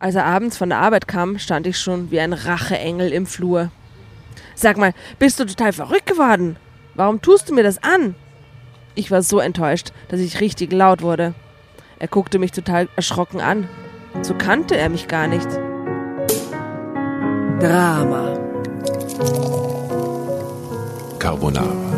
Als er abends von der Arbeit kam, stand ich schon wie ein Racheengel im Flur. Sag mal, bist du total verrückt geworden? Warum tust du mir das an? Ich war so enttäuscht, dass ich richtig laut wurde. Er guckte mich total erschrocken an. So kannte er mich gar nicht. Drama. Carbonara.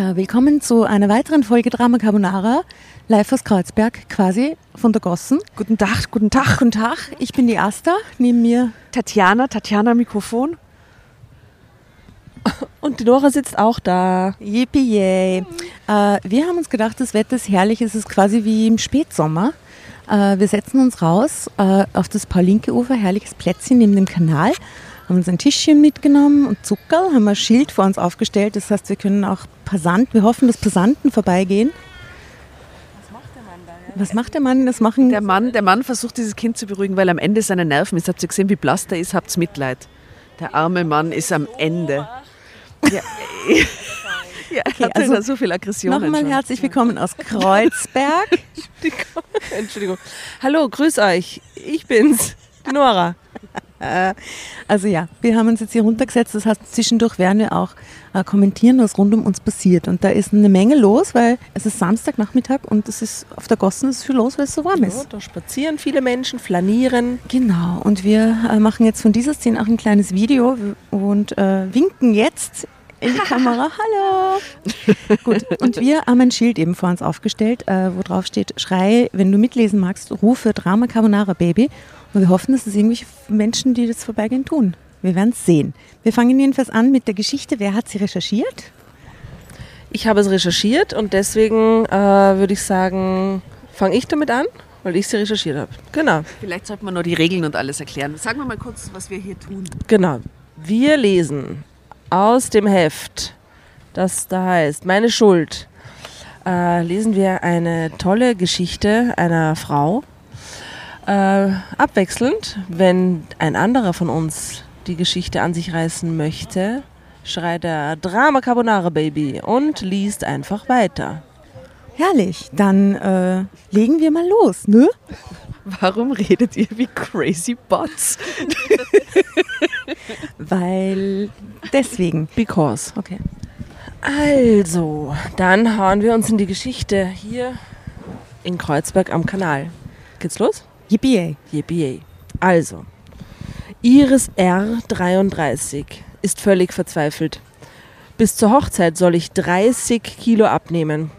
Willkommen zu einer weiteren Folge Drama Carbonara, live aus Kreuzberg, quasi von der Gossen. Guten Tag, guten Tag. Guten Tag, ich bin die Asta, neben mir Tatjana, Tatjana Mikrofon. Und die Nora sitzt auch da. Yippie yay. Äh, wir haben uns gedacht, das Wetter ist herrlich, es ist quasi wie im Spätsommer. Äh, wir setzen uns raus äh, auf das Paulinke-Ufer, herrliches Plätzchen neben dem Kanal, haben uns ein Tischchen mitgenommen und Zuckerl, haben ein Schild vor uns aufgestellt, das heißt, wir können auch Passanten, wir hoffen, dass Passanten vorbeigehen. Was macht der Mann? Das machen Der Mann, der Mann versucht, dieses Kind zu beruhigen, weil am Ende seine Nerven ist. Habt ihr gesehen, wie blass der ist? Habt's Mitleid. Der arme Mann ist am Ende. Ja, ja er hatte also da so viel Aggression. Nochmal herzlich willkommen aus Kreuzberg. Entschuldigung. Hallo, grüß euch. Ich bin's, Nora. Also ja, wir haben uns jetzt hier runtergesetzt. Das heißt, zwischendurch werden wir auch äh, kommentieren, was rund um uns passiert. Und da ist eine Menge los, weil es ist Samstagnachmittag und es ist auf der Gossen ist viel los, weil es so warm Ja, ist. da spazieren viele Menschen, flanieren. Genau. Und wir äh, machen jetzt von dieser Szene auch ein kleines Video und äh, winken jetzt in die Kamera. Hallo. Gut. Und wir haben ein Schild eben vor uns aufgestellt, äh, wo drauf steht: Schrei, wenn du mitlesen magst, rufe Drama Carbonara Baby. Und wir hoffen, dass es irgendwelche Menschen, die das vorbeigehen, tun. Wir werden es sehen. Wir fangen jedenfalls an mit der Geschichte. Wer hat sie recherchiert? Ich habe es recherchiert und deswegen äh, würde ich sagen, fange ich damit an, weil ich sie recherchiert habe. Genau, Vielleicht sollte man nur die Regeln und alles erklären. Sagen wir mal kurz, was wir hier tun. genau. Wir lesen aus dem Heft, das da heißt Meine Schuld, äh, lesen wir eine tolle Geschichte einer Frau. Äh, abwechselnd, wenn ein anderer von uns die Geschichte an sich reißen möchte, schreit er Drama Carbonara Baby und liest einfach weiter. Herrlich. Dann äh, legen wir mal los, ne? Warum redet ihr wie crazy bots? Weil deswegen. Because. Okay. Also, dann hauen wir uns in die Geschichte hier in Kreuzberg am Kanal. Geht's los? Yippie. Yippie. Also, Iris R. 33 ist völlig verzweifelt. Bis zur Hochzeit soll ich 30 Kilo abnehmen.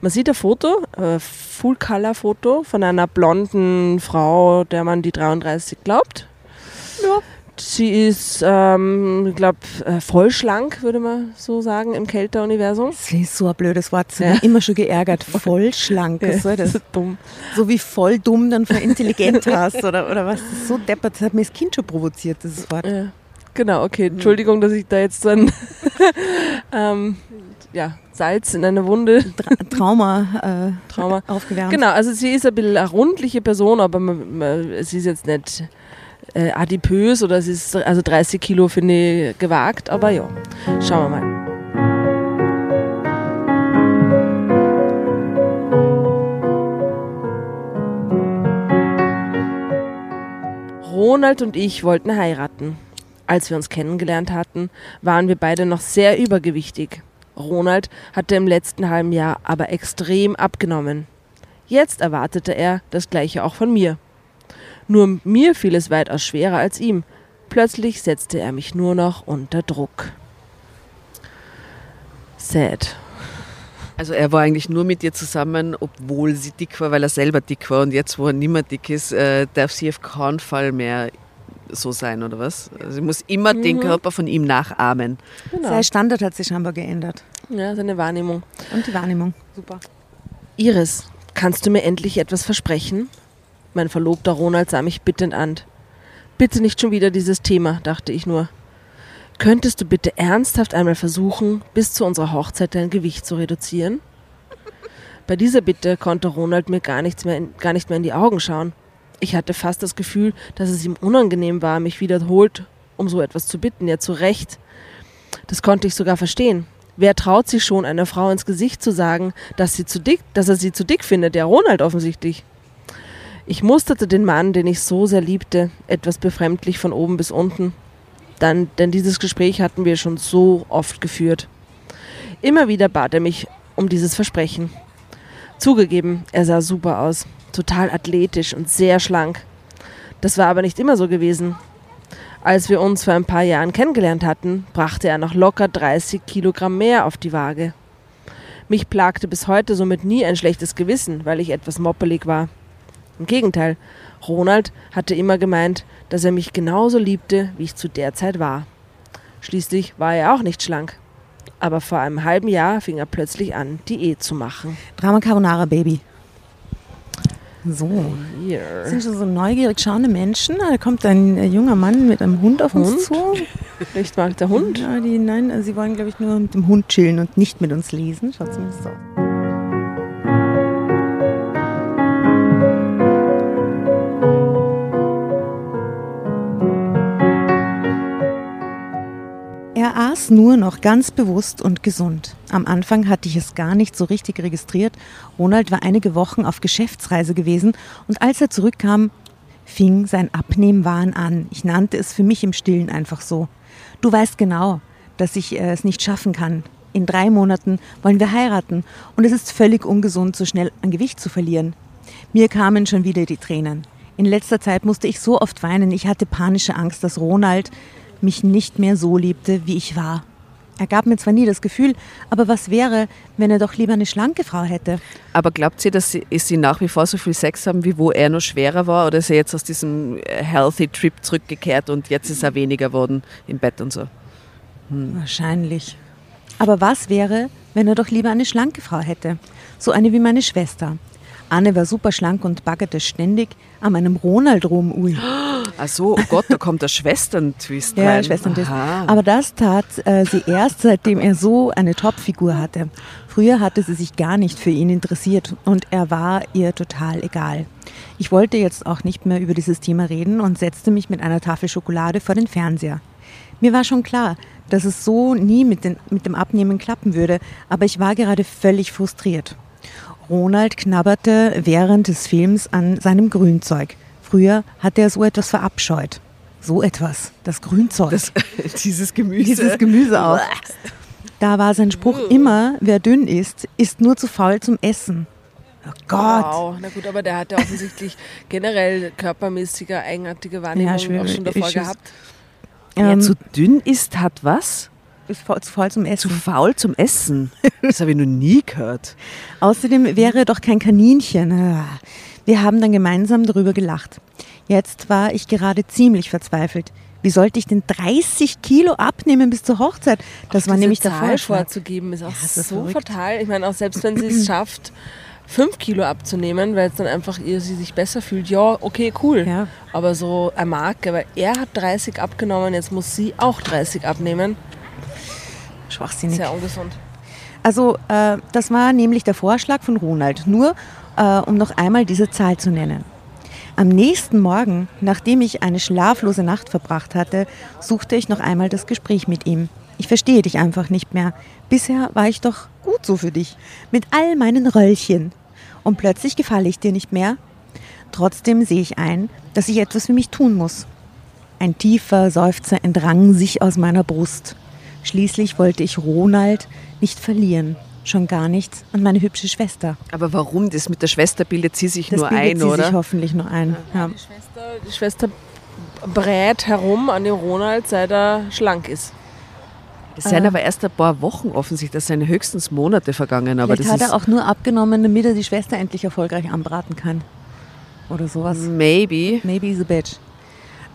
Man sieht ein Foto, ein Full-Color-Foto von einer blonden Frau, der man die 33 glaubt. Ja. Sie ist, ähm, ich glaube, voll schlank, würde man so sagen, im Kelter-Universum. Das ist so ein blödes Wort. Das hat Ja. mich immer schon geärgert. Voll schlank. Was soll das? ist dumm. So wie voll dumm dann für intelligent hast oder, oder was. Das ist so deppert. Das hat mich das Kind schon provoziert, dieses Wort. Ja. Genau, okay. Entschuldigung, dass ich da jetzt dann ähm, ja, Salz in eine Wunde Tra Trauma äh, Trauma. aufgewärmt. Genau, also sie ist ein bisschen eine rundliche Person, aber man, man, sie ist jetzt nicht äh, adipös oder sie ist, also 30 Kilo finde ich gewagt, aber ja, schauen wir mal. Ronald und ich wollten heiraten. Als wir uns kennengelernt hatten, waren wir beide noch sehr übergewichtig. Ronald hatte im letzten halben Jahr aber extrem abgenommen. Jetzt erwartete er das gleiche auch von mir. Nur mir fiel es weitaus schwerer als ihm. Plötzlich setzte er mich nur noch unter Druck. Sad. Also er war eigentlich nur mit ihr zusammen, obwohl sie dick war, weil er selber dick war. Und jetzt, wo er nicht mehr dick ist, äh, darf sie auf keinen Fall mehr so sein, oder was? Also sie muss immer den Körper von ihm nachahmen. Genau. Sein Standard hat sich scheinbar geändert. Ja, seine Wahrnehmung. Und die Wahrnehmung. Super. Iris, kannst du mir endlich etwas versprechen? Mein Verlobter Ronald sah mich bittend an. Bitte nicht schon wieder dieses Thema, dachte ich nur. Könntest du bitte ernsthaft einmal versuchen, bis zu unserer Hochzeit dein Gewicht zu reduzieren? Bei dieser Bitte konnte Ronald mir gar, nichts mehr in, gar nicht mehr in die Augen schauen. Ich hatte fast das Gefühl, dass es ihm unangenehm war, mich wiederholt um so etwas zu bitten. Ja, zu Recht. Das konnte ich sogar verstehen. Wer traut sich schon, einer Frau ins Gesicht zu sagen, dass, sie zu dick, dass er sie zu dick findet? Der Ronald offensichtlich. Ich musterte den Mann, den ich so sehr liebte, etwas befremdlich von oben bis unten. Dann, denn dieses Gespräch hatten wir schon so oft geführt. Immer wieder bat er mich um dieses Versprechen. Zugegeben, er sah super aus, total athletisch und sehr schlank. Das war aber nicht immer so gewesen. Als wir uns vor ein paar Jahren kennengelernt hatten, brachte er noch locker 30 Kilogramm mehr auf die Waage. Mich plagte bis heute somit nie ein schlechtes Gewissen, weil ich etwas moppelig war. Im Gegenteil, Ronald hatte immer gemeint, dass er mich genauso liebte, wie ich zu der Zeit war. Schließlich war er auch nicht schlank. Aber vor einem halben Jahr fing er plötzlich an, Diät zu machen. Drama Carbonara Baby. So. Hier. Sind schon so neugierig schauende Menschen. Da kommt ein äh, junger Mann mit einem Hund auf uns Hund? zu. Vielleicht mag der Hund. Ja, die, nein, äh, sie wollen, glaube ich, nur mit dem Hund chillen und nicht mit uns lesen. Schaut zumindest so. aus. Er aß nur noch ganz bewusst und gesund. Am Anfang hatte ich es gar nicht so richtig registriert. Ronald war einige Wochen auf Geschäftsreise gewesen und als er zurückkam, fing sein Abnehmwahn an. Ich nannte es für mich im Stillen einfach so. Du weißt genau, dass ich äh, es nicht schaffen kann. In drei Monaten wollen wir heiraten und es ist völlig ungesund, so schnell an Gewicht zu verlieren. Mir kamen schon wieder die Tränen. In letzter Zeit musste ich so oft weinen, ich hatte panische Angst, dass Ronald mich nicht mehr so liebte, wie ich war. Er gab mir zwar nie das Gefühl, aber was wäre, wenn er doch lieber eine schlanke Frau hätte? Aber glaubt sie, dass sie, sie nach wie vor so viel Sex haben, wie wo er noch schwerer war? Oder ist er jetzt aus diesem äh, Healthy Trip zurückgekehrt und jetzt ist er weniger geworden im Bett und so? Wahrscheinlich. Aber was wäre, wenn er doch lieber eine schlanke Frau hätte? So eine wie meine Schwester. Anne war super schlank und baggerte ständig an meinem Ronald rum. Ui. Ach so, oh Gott, da kommt der Schwestern-Twist Ja, rein. Schwestern das. Aha. Aber das tat äh, sie erst, seitdem er so eine Topfigur hatte. Früher hatte sie sich gar nicht für ihn interessiert und er war ihr total egal. Ich wollte jetzt auch nicht mehr über dieses Thema reden und setzte mich mit einer Tafel Schokolade vor den Fernseher. Mir war schon klar, dass es so nie mit, den, mit dem Abnehmen klappen würde, aber ich war gerade völlig frustriert. Ronald knabberte während des Films an seinem Grünzeug. Früher hatte er so etwas verabscheut. So etwas, das Grünzeug. das, dieses Gemüse. Dieses Gemüse auch. Da war sein Spruch immer, wer dünn ist, ist nur zu faul zum Essen. Oh Gott. Wow, na gut, aber der hat ja offensichtlich generell körpermäßige, eigenartige Wahrnehmung Ja, auch schon davor gehabt. Wer Ähm, zu dünn ist, hat was? Ist faul, zu faul zum Zu Essen. faul zum Essen. Das habe ich noch nie gehört. Außerdem wäre er doch kein Kaninchen. Ah. Wir haben dann gemeinsam darüber gelacht. Jetzt war ich gerade ziemlich verzweifelt. Wie sollte ich denn 30 Kilo abnehmen bis zur Hochzeit? Das war Diese nämlich der Zahl Vorschlag. vorzugeben ist auch ist so verrückt. fatal. Ich meine, auch selbst wenn sie es schafft, fünf Kilo abzunehmen, weil es dann einfach ihr sie sich besser fühlt, ja, okay, cool. Ja. Aber so er mag, aber er hat 30 abgenommen, jetzt muss sie auch 30 abnehmen. Schwachsinnig. Sehr ungesund. Also äh, das war nämlich der Vorschlag von Ronald, nur äh, um noch einmal diese Zahl zu nennen. Am nächsten Morgen, nachdem ich eine schlaflose Nacht verbracht hatte, suchte ich noch einmal das Gespräch mit ihm. Ich verstehe dich einfach nicht mehr. Bisher war ich doch gut so für dich, mit all meinen Röllchen. Und plötzlich gefalle ich dir nicht mehr. Trotzdem sehe ich ein, dass ich etwas für mich tun muss. Ein tiefer Seufzer entrang sich aus meiner Brust. Schließlich wollte ich Ronald nicht verlieren, schon gar nicht an meine hübsche Schwester. Aber warum? Das mit der Schwester bildet sie sich Das nur bildet ein, sie oder? sich hoffentlich nur ein. Ja. Die Schwester, die Schwester brät herum an dem Ronald, seit er schlank ist. Das sind aber erst ein paar Wochen offensichtlich. Das sind höchstens Monate vergangen. Aber Vielleicht das hat er auch nur abgenommen, damit er die Schwester endlich erfolgreich anbraten kann. Oder sowas. maybe. Maybe he's a bitch.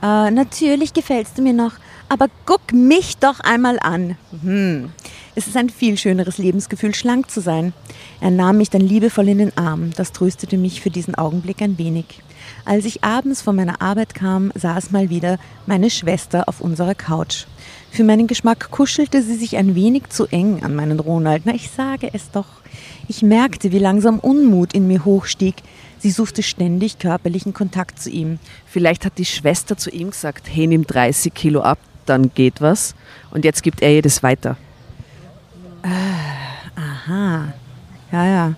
Äh, natürlich gefällst du mir noch, aber guck mich doch einmal an. Hm. Es ist ein viel schöneres Lebensgefühl, schlank zu sein. Er nahm mich dann liebevoll in den Arm. Das tröstete mich für diesen Augenblick ein wenig. Als ich abends von meiner Arbeit kam, saß mal wieder meine Schwester auf unserer Couch. Für meinen Geschmack kuschelte sie sich ein wenig zu eng an meinen Ronald. Na, ich sage es doch. Ich merkte, wie langsam Unmut in mir hochstieg. Sie suchte ständig körperlichen Kontakt zu ihm. Vielleicht hat die Schwester zu ihm gesagt, hey, nimm 30 Kilo ab, dann geht was. Und jetzt gibt er ihr das weiter. Aha. Ja, ja.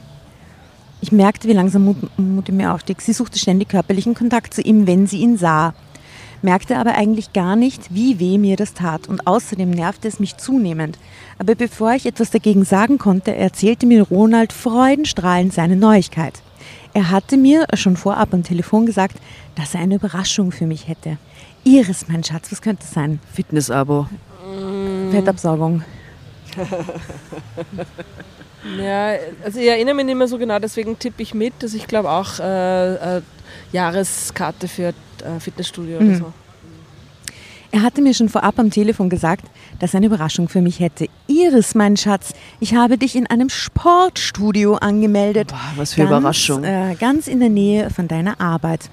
Ich merkte, wie langsam Mut, mir aufstieg. Sie suchte ständig körperlichen Kontakt zu ihm, wenn sie ihn sah. Merkte aber eigentlich gar nicht, wie weh mir das tat. Und außerdem nervte es mich zunehmend. Aber bevor ich etwas dagegen sagen konnte, erzählte mir Ronald freudenstrahlend seine Neuigkeit. Er hatte mir schon vorab am Telefon gesagt, dass er eine Überraschung für mich hätte. Iris, mein Schatz, was könnte es sein? Fitness-Abo. Fettabsaugung. Ja, also ich erinnere mich nicht mehr so genau, deswegen tippe ich mit, dass ich glaube auch äh, äh, Jahreskarte für äh, Fitnessstudio oder Mhm. so. Er hatte mir schon vorab am Telefon gesagt, dass er eine Überraschung für mich hätte. Iris, mein Schatz, ich habe dich in einem Sportstudio angemeldet. Boah, was für Überraschung. Äh, ganz in der Nähe von deiner Arbeit.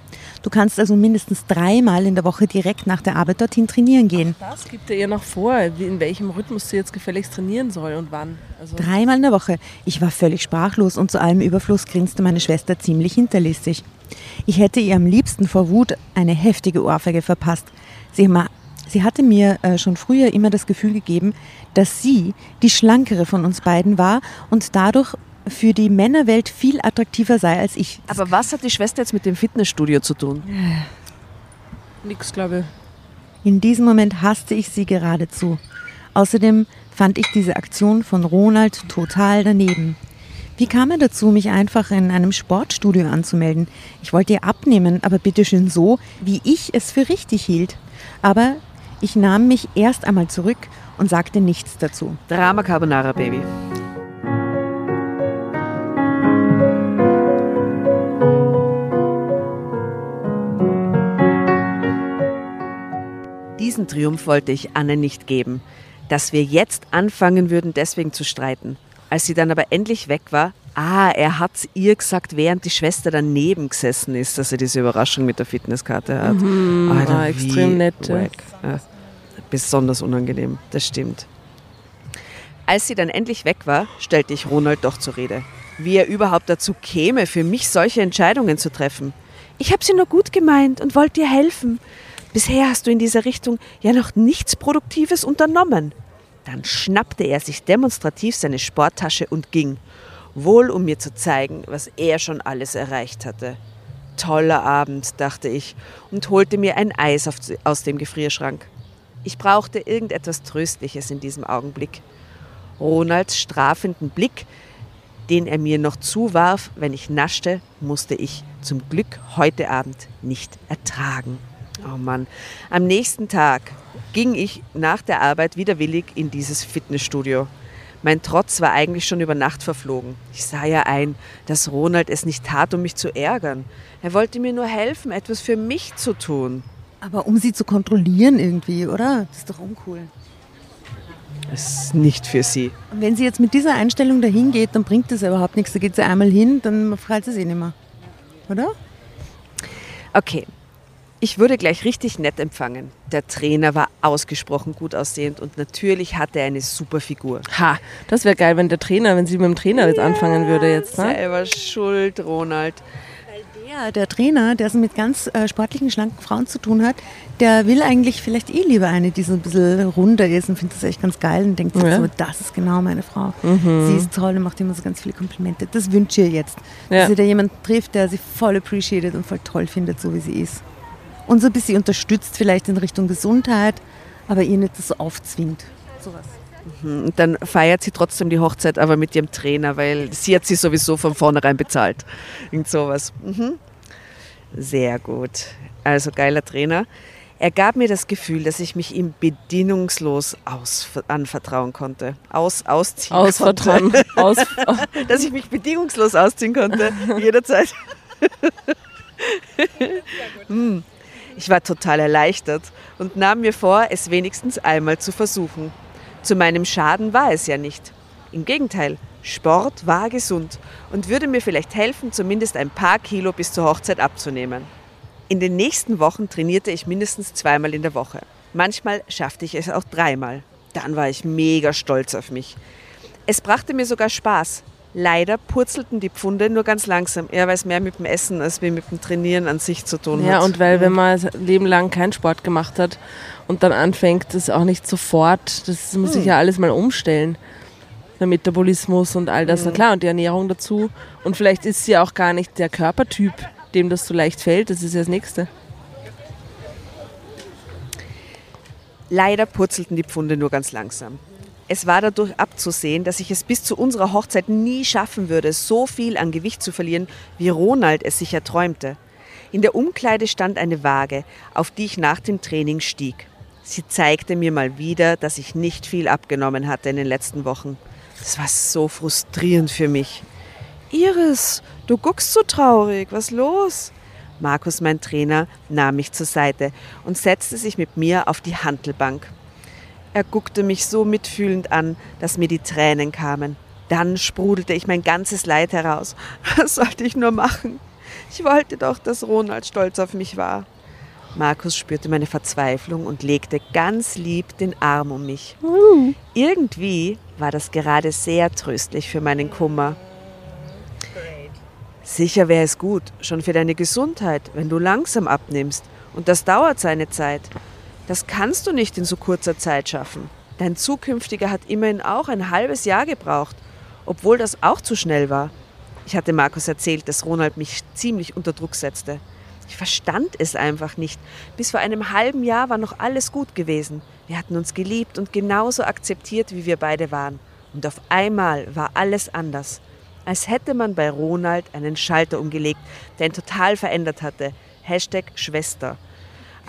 Du kannst also mindestens dreimal in der Woche direkt nach der Arbeit dorthin trainieren gehen. Das gibt er ihr noch vor, in welchem Rhythmus sie jetzt gefälligst trainieren soll und wann. Also, Dreimal in der Woche. Ich war völlig sprachlos und zu allem Überfluss grinste meine Schwester ziemlich hinterlistig. Ich hätte ihr am liebsten vor Wut eine heftige Ohrfeige verpasst. Sie hatte mir äh, schon früher immer das Gefühl gegeben, dass sie die schlankere von uns beiden war und dadurch für die Männerwelt viel attraktiver sei als ich. Aber was hat die Schwester jetzt mit dem Fitnessstudio zu tun? nix, glaube ich. In diesem Moment hasste ich sie geradezu. Außerdem fand ich diese Aktion von Ronald total daneben. Wie kam er dazu, mich einfach in einem Sportstudio anzumelden? Ich wollte ihr abnehmen, aber bitteschön so, wie ich es für richtig hielt. Aber ich nahm mich erst einmal zurück und sagte nichts dazu. Drama Carbonara, Baby. Diesen Triumph wollte ich Anne nicht geben, dass wir jetzt anfangen würden, deswegen zu streiten. Als sie dann aber endlich weg war, ah, er hat's ihr gesagt, während die Schwester daneben gesessen ist, dass er diese Überraschung mit der Fitnesskarte hat. Alter, ah, extrem wie nett, ja. Ja, besonders unangenehm, das stimmt. Als sie dann endlich weg war, stellte ich Ronald doch zur Rede. Wie er überhaupt dazu käme, für mich solche Entscheidungen zu treffen. Ich habe sie nur gut gemeint und wollte dir helfen. Bisher hast du in dieser Richtung ja noch nichts Produktives unternommen. Dann schnappte er sich demonstrativ seine Sporttasche und ging, wohl um mir zu zeigen, was er schon alles erreicht hatte. Toller Abend, dachte ich, und holte mir ein Eis aus dem Gefrierschrank. Ich brauchte irgendetwas Tröstliches in diesem Augenblick. Ronalds strafenden Blick, den er mir noch zuwarf, wenn ich naschte, musste ich zum Glück heute Abend nicht ertragen. Oh Mann. Am nächsten Tag ging ich nach der Arbeit widerwillig in dieses Fitnessstudio. Mein Trotz war eigentlich schon über Nacht verflogen. Ich sah ja ein, dass Ronald es nicht tat, um mich zu ärgern. Er wollte mir nur helfen, etwas für mich zu tun. Aber um sie zu kontrollieren irgendwie, oder? Das ist doch uncool. Es ist nicht für sie. Und wenn sie jetzt mit dieser Einstellung dahin geht, dann bringt das ja überhaupt nichts. Da geht sie einmal hin, dann freut sie sich nicht mehr. Oder? Okay. Ich wurde gleich richtig nett empfangen. Der Trainer war ausgesprochen gut aussehend und natürlich hatte er eine super Figur. Ha, das wäre geil, wenn der Trainer, wenn sie mit dem Trainer jetzt anfangen würde jetzt. Ne? Selber schuld, Ronald. Der, der Trainer, der es mit ganz äh, sportlichen, schlanken Frauen zu tun hat, der will eigentlich vielleicht eh lieber eine, die so ein bisschen runder ist und findet das echt ganz geil und denkt sich Ja. so, das ist genau meine Frau. Sie ist toll und macht immer so ganz viele Komplimente. Das wünsche ich ihr jetzt. Ja. Dass sie da jemanden trifft, der sie voll appreciated und voll toll findet, so wie sie ist. Und so ein bisschen unterstützt vielleicht in Richtung Gesundheit, aber ihr nicht das so aufzwingt. Sowas. Und dann feiert sie trotzdem die Hochzeit, aber mit ihrem Trainer, weil sie hat sie sowieso von vornherein bezahlt. Irgend sowas. Mhm. Sehr gut. Also geiler Trainer. Er gab mir das Gefühl, dass ich mich ihm bedingungslos aus, anvertrauen konnte. Aus, ausziehen Ausvertrauen. konnte. Aus, dass ich mich bedingungslos ausziehen konnte, jederzeit. Hm. Ich war total erleichtert und nahm mir vor, es wenigstens einmal zu versuchen. Zu meinem Schaden war es ja nicht. Im Gegenteil, Sport war gesund und würde mir vielleicht helfen, zumindest ein paar Kilo bis zur Hochzeit abzunehmen. In den nächsten Wochen trainierte ich mindestens zweimal in der Woche. Manchmal schaffte ich es auch dreimal. Dann war ich mega stolz auf mich. Es brachte mir sogar Spaß. Leider purzelten die Pfunde nur ganz langsam. Eher weil es mehr mit dem Essen als wie mit dem Trainieren an sich zu tun ja, hat. und weil, wenn man sein Leben lang keinen Sport gemacht hat und dann anfängt, das auch nicht sofort, das muss sich ja alles mal umstellen. Der Metabolismus und all das, na klar, und die Ernährung dazu. Und vielleicht ist sie auch gar nicht der Körpertyp, dem das so leicht fällt, das ist ja das Nächste. Leider purzelten die Pfunde nur ganz langsam. Es war dadurch abzusehen, dass ich es bis zu unserer Hochzeit nie schaffen würde, so viel an Gewicht zu verlieren, wie Ronald es sich erträumte. In der Umkleide stand eine Waage, auf die ich nach dem Training stieg. Sie zeigte mir mal wieder, dass ich nicht viel abgenommen hatte in den letzten Wochen. Das war so frustrierend für mich. Iris, du guckst so traurig, was los? Markus, mein Trainer, nahm mich zur Seite und setzte sich mit mir auf die Hantelbank. Er guckte mich so mitfühlend an, dass mir die Tränen kamen. Dann sprudelte ich mein ganzes Leid heraus. Was sollte ich nur machen? Ich wollte doch, dass Ronald stolz auf mich war. Markus spürte meine Verzweiflung und legte ganz lieb den Arm um mich. Irgendwie war das gerade sehr tröstlich für meinen Kummer. Sicher wäre es gut, schon für deine Gesundheit, wenn du langsam abnimmst. Und das dauert seine Zeit. Das kannst du nicht in so kurzer Zeit schaffen. Dein zukünftiger hat immerhin auch ein halbes Jahr gebraucht, obwohl das auch zu schnell war. Ich hatte Markus erzählt, dass Ronald mich ziemlich unter Druck setzte. Ich verstand es einfach nicht. Bis vor einem halben Jahr war noch alles gut gewesen. Wir hatten uns geliebt und genauso akzeptiert, wie wir beide waren. Und auf einmal war alles anders. Als hätte man bei Ronald einen Schalter umgelegt, der ihn total verändert hatte. Hashtag Schwester.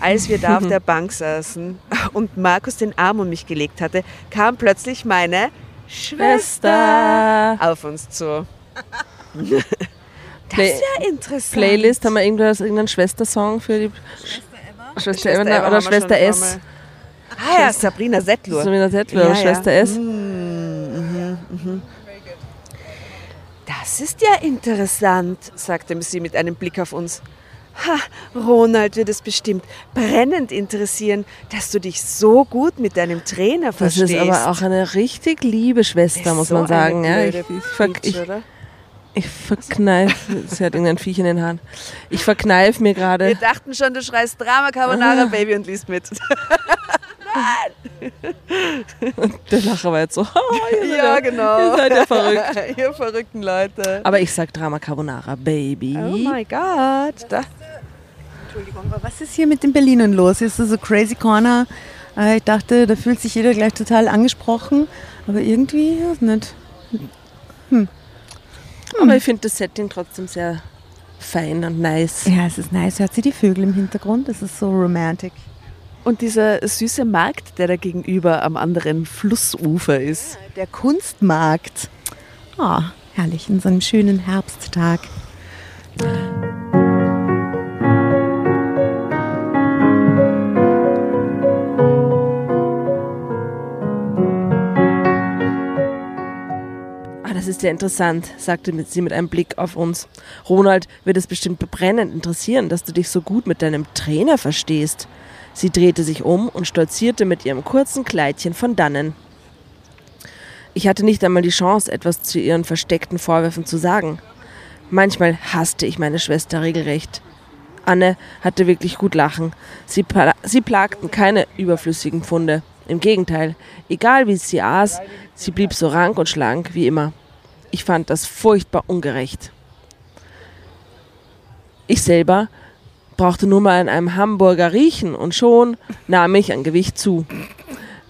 Als wir da auf der Bank saßen und Markus den Arm um mich gelegt hatte, kam plötzlich meine Schwester auf uns zu. Das ist ja interessant. Playlist, haben wir irgendwas, irgendeinen Schwestersong für die Schwester Emma Eva oder haben wir Schwester schon S? Ah ja, Sabrina Settlur. Der Settler, Ja, ja. Schwester S. Das ist ja interessant, sagte sie mit einem Blick auf uns. Ha, Ronald wird es bestimmt brennend interessieren, dass du dich so gut mit deinem Trainer Das verstehst. ist aber auch eine richtig liebe Schwester, muss so man sagen. Ja, ich, ich, ver ich, ich verkneif, sie hat irgendein Viech in den Haaren. Ich verkneif mir Wir gerade. dachten schon, du schreist Drama Carbonara Ah. Baby und liest mit. Der Lacher war jetzt so. Oh, ja, genau. ihr seid ja verrückt. Ihr verrückten Leute. Aber ich sag Drama Carbonara, Baby. Oh my God. Da. Entschuldigung, aber was ist hier mit den Berlinern los? Ist das so Crazy Corner? Äh, Ich dachte, da fühlt sich jeder gleich total angesprochen, aber irgendwie ja, nicht. Aber ich finde das Setting trotzdem sehr fein und nice. Ja, es ist nice. Hört sie die Vögel im Hintergrund? Es ist so romantic. Und dieser süße Markt, der da gegenüber am anderen Flussufer ist. Der Kunstmarkt. Ah, herrlich, in so einem schönen Herbsttag. Ah, ist ja interessant, sagte sie mit einem Blick auf uns. Ronald wird es bestimmt brennend interessieren, dass du dich so gut mit deinem Trainer verstehst. Sie drehte sich um und stolzierte mit ihrem kurzen Kleidchen von dannen. Ich hatte nicht einmal die Chance, etwas zu ihren versteckten Vorwürfen zu sagen. Manchmal hasste ich meine Schwester regelrecht. Anne hatte wirklich gut lachen. Sie, pla sie plagten keine überflüssigen Pfunde. Im Gegenteil, egal wie sie aß, sie blieb so rank und schlank wie immer. Ich fand das furchtbar ungerecht. Ich selber brauchte nur mal an einem Hamburger riechen und schon nahm ich an Gewicht zu.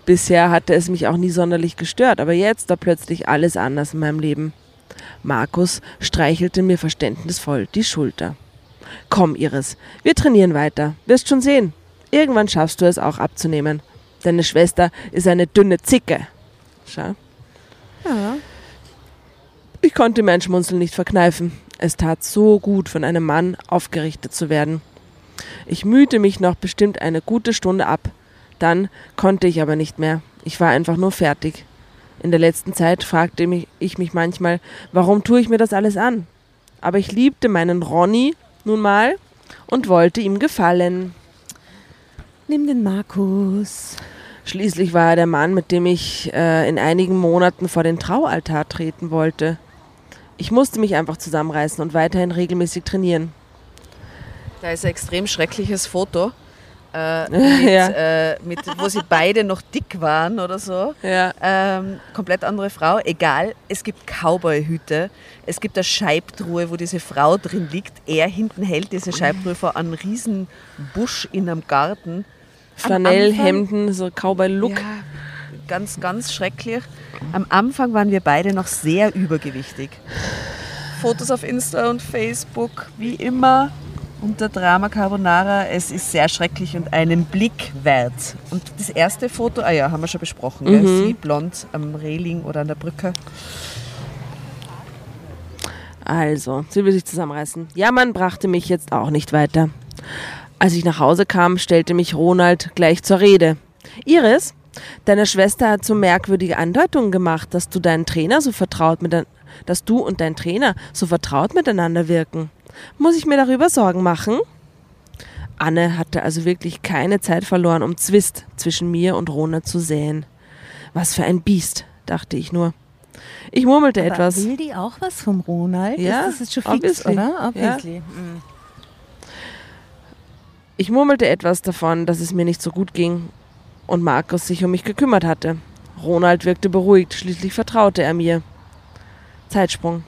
Bisher hatte es mich auch nie sonderlich gestört, aber jetzt war plötzlich alles anders in meinem Leben. Markus streichelte mir verständnisvoll die Schulter. Komm, Iris, wir trainieren weiter. Wirst schon sehen. Irgendwann schaffst du es auch abzunehmen. Deine Schwester ist eine dünne Zicke. Schau. Ja. Ich konnte mein Schmunzeln nicht verkneifen. Es tat so gut, von einem Mann aufgerichtet zu werden. Ich mühte mich noch bestimmt eine gute Stunde ab. Dann konnte ich aber nicht mehr. Ich war einfach nur fertig. In der letzten Zeit fragte ich mich manchmal, warum tue ich mir das alles an? Aber ich liebte meinen Ronny nun mal und wollte ihm gefallen. Nimm den Markus. Schließlich war er der Mann, mit dem ich äh, in einigen Monaten vor den Traualtar treten wollte. Ich musste mich einfach zusammenreißen und weiterhin regelmäßig trainieren. Da ist ein extrem schreckliches Foto, äh, mit, Ja. äh, mit, wo sie beide noch dick waren oder so. Ja. Ähm, komplett andere Frau. Egal, es gibt Cowboy-Hüte. Es gibt eine Scheibtruhe, wo diese Frau drin liegt. Er hinten hält diese Scheibtruhe vor einem riesen Busch in einem Garten. Flanellhemden, so Cowboy-Look. Ja, ganz, ganz schrecklich. Am Anfang waren wir beide noch sehr übergewichtig. Fotos auf Insta und Facebook, wie immer, unter Drama Carbonara. Es ist sehr schrecklich und einen Blick wert. Und das erste Foto, ah ja, haben wir schon besprochen, gell? sie blond am Reling oder an der Brücke. Also, sie will sich zusammenreißen. Jammern brachte mich jetzt auch nicht weiter. Als ich nach Hause kam, stellte mich Ronald gleich zur Rede. Iris, deine Schwester hat so merkwürdige Andeutungen gemacht, dass du deinen Trainer so vertraut mit dass du und dein Trainer so vertraut miteinander wirken. Muss ich mir darüber Sorgen machen? Anne hatte also wirklich keine Zeit verloren, um Zwist zwischen mir und Ronald zu säen. Was für ein Biest, dachte ich nur. Ich murmelte Aber etwas. Will die auch was vom Ronald? Ja, das ist schon fix, oder? Obviously. Ich murmelte etwas davon, dass es mir nicht so gut ging und Markus sich um mich gekümmert hatte. Ronald wirkte beruhigt, schließlich vertraute er mir. Zeitsprung.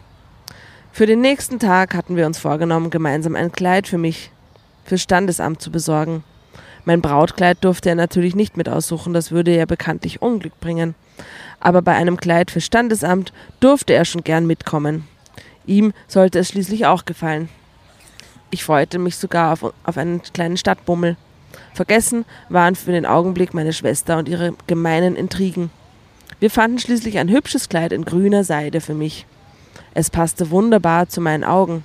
Für den nächsten Tag hatten wir uns vorgenommen, gemeinsam ein Kleid für mich fürs Standesamt zu besorgen. Mein Brautkleid durfte er natürlich nicht mit aussuchen, das würde ja bekanntlich Unglück bringen. Aber bei einem Kleid fürs Standesamt durfte er schon gern mitkommen. Ihm sollte es schließlich auch gefallen. Ich freute mich sogar auf, auf einen kleinen Stadtbummel. Vergessen waren für den Augenblick meine Schwester und ihre gemeinen Intrigen. Wir fanden schließlich ein hübsches Kleid in grüner Seide für mich. Es passte wunderbar zu meinen Augen.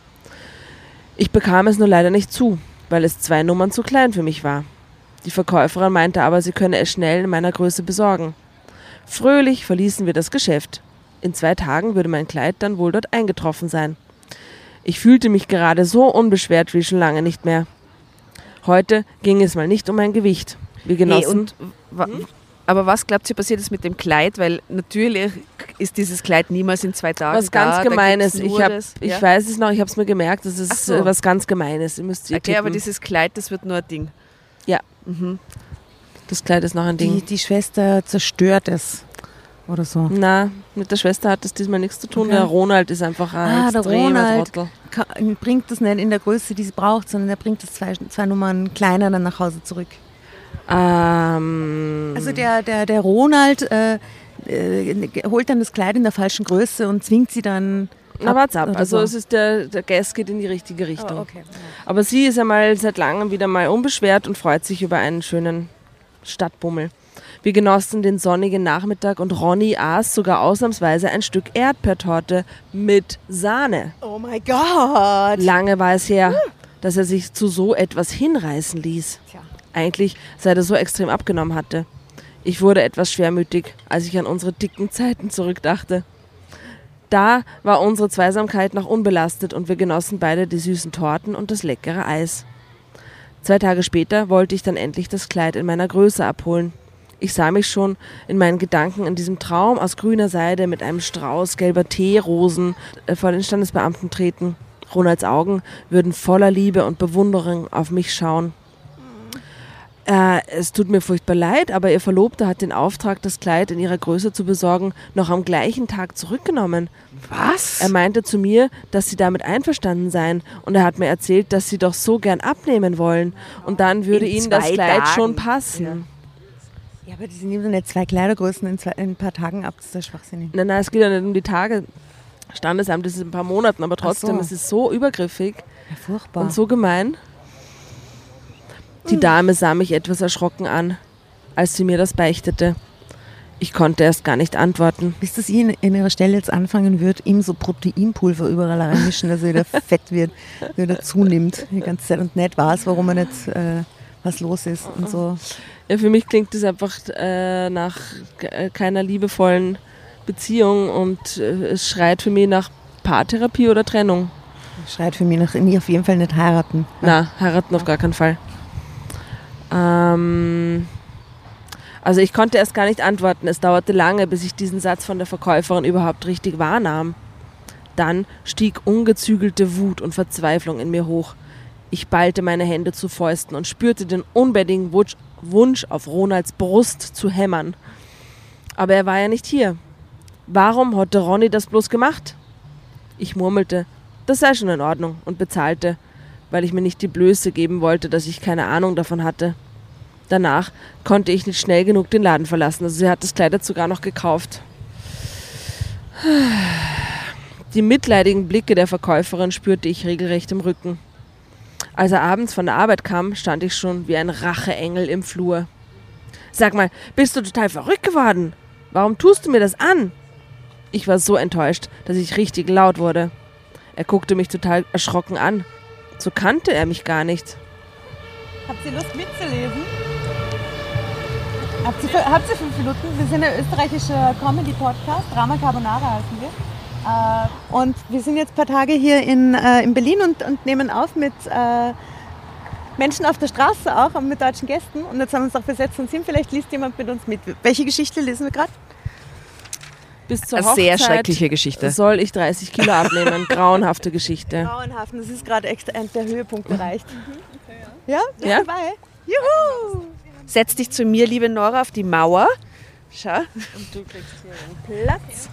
Ich bekam es nur leider nicht zu, weil es zwei Nummern zu klein für mich war. Die Verkäuferin meinte aber, sie könne es schnell in meiner Größe besorgen. Fröhlich verließen wir das Geschäft. In zwei Tagen würde mein Kleid dann wohl dort eingetroffen sein. Ich fühlte mich gerade so unbeschwert wie schon lange nicht mehr. Heute ging es mal nicht um mein Gewicht. Wir Hey, genossen. und wa aber was glaubt ihr passiert ist mit dem Kleid? Weil natürlich ist dieses Kleid niemals in zwei Tagen was ganz da. Da Gemeines. gibt's Ich, hab, das- ich ja? weiß es noch, ich habe es mir gemerkt, das ist so. äh, was ganz Gemeines. Ihr müsst ihr Okay, aber tippen. dieses Kleid, das wird nur ein Ding. das Kleid ist noch ein Ding. Die, die Schwester zerstört es. Oder so. Na, mit der Schwester hat das diesmal nichts zu tun. Okay. Der Ronald ist einfach ein Ah, der Ronald. Trottel. Bringt das nicht in der Größe, die sie braucht, sondern er bringt das zwei, zwei Nummern kleiner dann nach Hause zurück. Ähm, Also der, der, der Ronald äh, äh, holt dann das Kleid in der falschen Größe und zwingt sie dann. na, warte ab. Also so. es ist der, der Gas geht in die richtige Richtung. Oh, okay. Aber sie ist einmal seit langem wieder mal unbeschwert und freut sich über einen schönen Stadtbummel. Wir genossen den sonnigen Nachmittag und Ronny aß sogar ausnahmsweise ein Stück Erdbeertorte mit Sahne. Oh mein Gott! Lange war es her, dass er sich zu so etwas hinreißen ließ. Tja. Eigentlich, seit er so extrem abgenommen hatte. Ich wurde etwas schwermütig, als ich an unsere dicken Zeiten zurückdachte. Da war unsere Zweisamkeit noch unbelastet und wir genossen beide die süßen Torten und das leckere Eis. Zwei Tage später wollte ich dann endlich das Kleid in meiner Größe abholen. Ich sah mich schon in meinen Gedanken in diesem Traum aus grüner Seide mit einem Strauß gelber Teerosen äh, vor den Standesbeamten treten. Ronalds Augen würden voller Liebe und Bewunderung auf mich schauen. Äh, es tut mir furchtbar leid, aber ihr Verlobter hat den Auftrag, das Kleid in ihrer Größe zu besorgen, noch am gleichen Tag zurückgenommen. Was? Er meinte zu mir, dass sie damit einverstanden seien und er hat mir erzählt, dass sie doch so gern abnehmen wollen und dann würde In ihnen das Kleid Tagen. schon passen. Ja, aber die nehmen doch nicht zwei Kleidergrößen in, zwei, in ein paar Tagen ab, das ist ja schwachsinnig. Nein, nein, es geht ja nicht um die Tage. Standesamt ist in ein paar Monaten, aber trotzdem, so. es ist so übergriffig Ja, furchtbar. und so gemein. Die Dame sah mich etwas erschrocken an, als sie mir das beichtete. Ich konnte erst gar nicht antworten. Bis das ihn in ihrer Stelle jetzt anfangen wird, ihm so Proteinpulver überall reinmischen, dass er wieder fett wird, wieder zunimmt die ganze Zeit und nicht weiß, warum er nicht, äh, was los ist und so. Ja, für mich klingt das einfach äh, nach äh, keiner liebevollen Beziehung und äh, es schreit für mich nach Paartherapie oder Trennung. Schreit für mich nach, nie auf jeden Fall nicht heiraten. Na, heiraten auf gar keinen Fall. Ähm, also ich konnte erst gar nicht antworten. Es dauerte lange, bis ich diesen Satz von der Verkäuferin überhaupt richtig wahrnahm. Dann stieg ungezügelte Wut und Verzweiflung in mir hoch. Ich ballte meine Hände zu Fäusten und spürte den unbändigen Wunsch, Wunsch auf Ronalds Brust zu hämmern. Aber er war ja nicht hier. Warum hatte Ronny das bloß gemacht? Ich murmelte, das sei schon in Ordnung und bezahlte, weil ich mir nicht die Blöße geben wollte, dass ich keine Ahnung davon hatte. Danach konnte ich nicht schnell genug den Laden verlassen. Also sie hat das Kleid sogar noch gekauft. Die mitleidigen Blicke der Verkäuferin spürte ich regelrecht im Rücken. Als er abends von der Arbeit kam, stand ich schon wie ein Racheengel im Flur. Sag mal, bist du total verrückt geworden? Warum tust du mir das an? Ich war so enttäuscht, dass ich richtig laut wurde. Er guckte mich total erschrocken an. So kannte er mich gar nicht. Habt ihr Lust mitzulesen? Habt ihr, habt ihr fünf Minuten? Wir sind ein österreichischer Comedy-Podcast, Drama Carbonara heißen wir. Äh, und wir sind jetzt ein paar Tage hier in, äh, in Berlin und, und nehmen auf mit äh, Menschen auf der Straße auch und mit deutschen Gästen. Und jetzt haben wir uns auch besetzt und sind. Vielleicht liest jemand mit uns mit. Welche Geschichte lesen wir gerade? Bis zur Eine Hochzeit sehr schreckliche Geschichte. soll ich 30 Kilo abnehmen. Grauenhafte Geschichte. Grauenhafen, das ist gerade der Höhepunkt erreicht. Ja? Bist Ja. du dabei? Juhu! Setz dich zu mir, liebe Nora, auf die Mauer. Schau. Platz.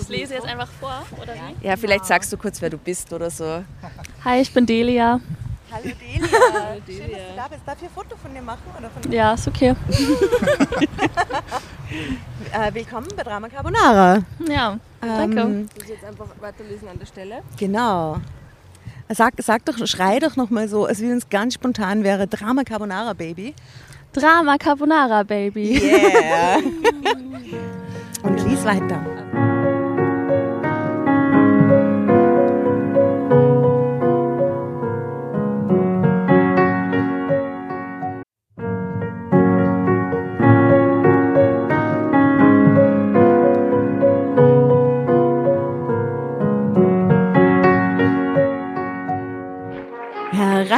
Ich lese jetzt einfach vor, oder wie? Ja, vielleicht sagst du kurz, wer du bist oder so. Hi, ich bin Delia. Hallo Delia. Schön, dass du da bist. Darf ich ein Foto von dir machen? Oder von Ja, ist okay. Äh, willkommen bei Drama Carbonara. Ja, danke. Ähm, Muss ich jetzt einfach weiterlesen an der Stelle? genau. Sag, sag doch, schrei doch nochmal so, als wenn es ganz spontan wäre. Drama Carbonara, Baby. Drama Carbonara, Baby. Yeah. Und lies weiter.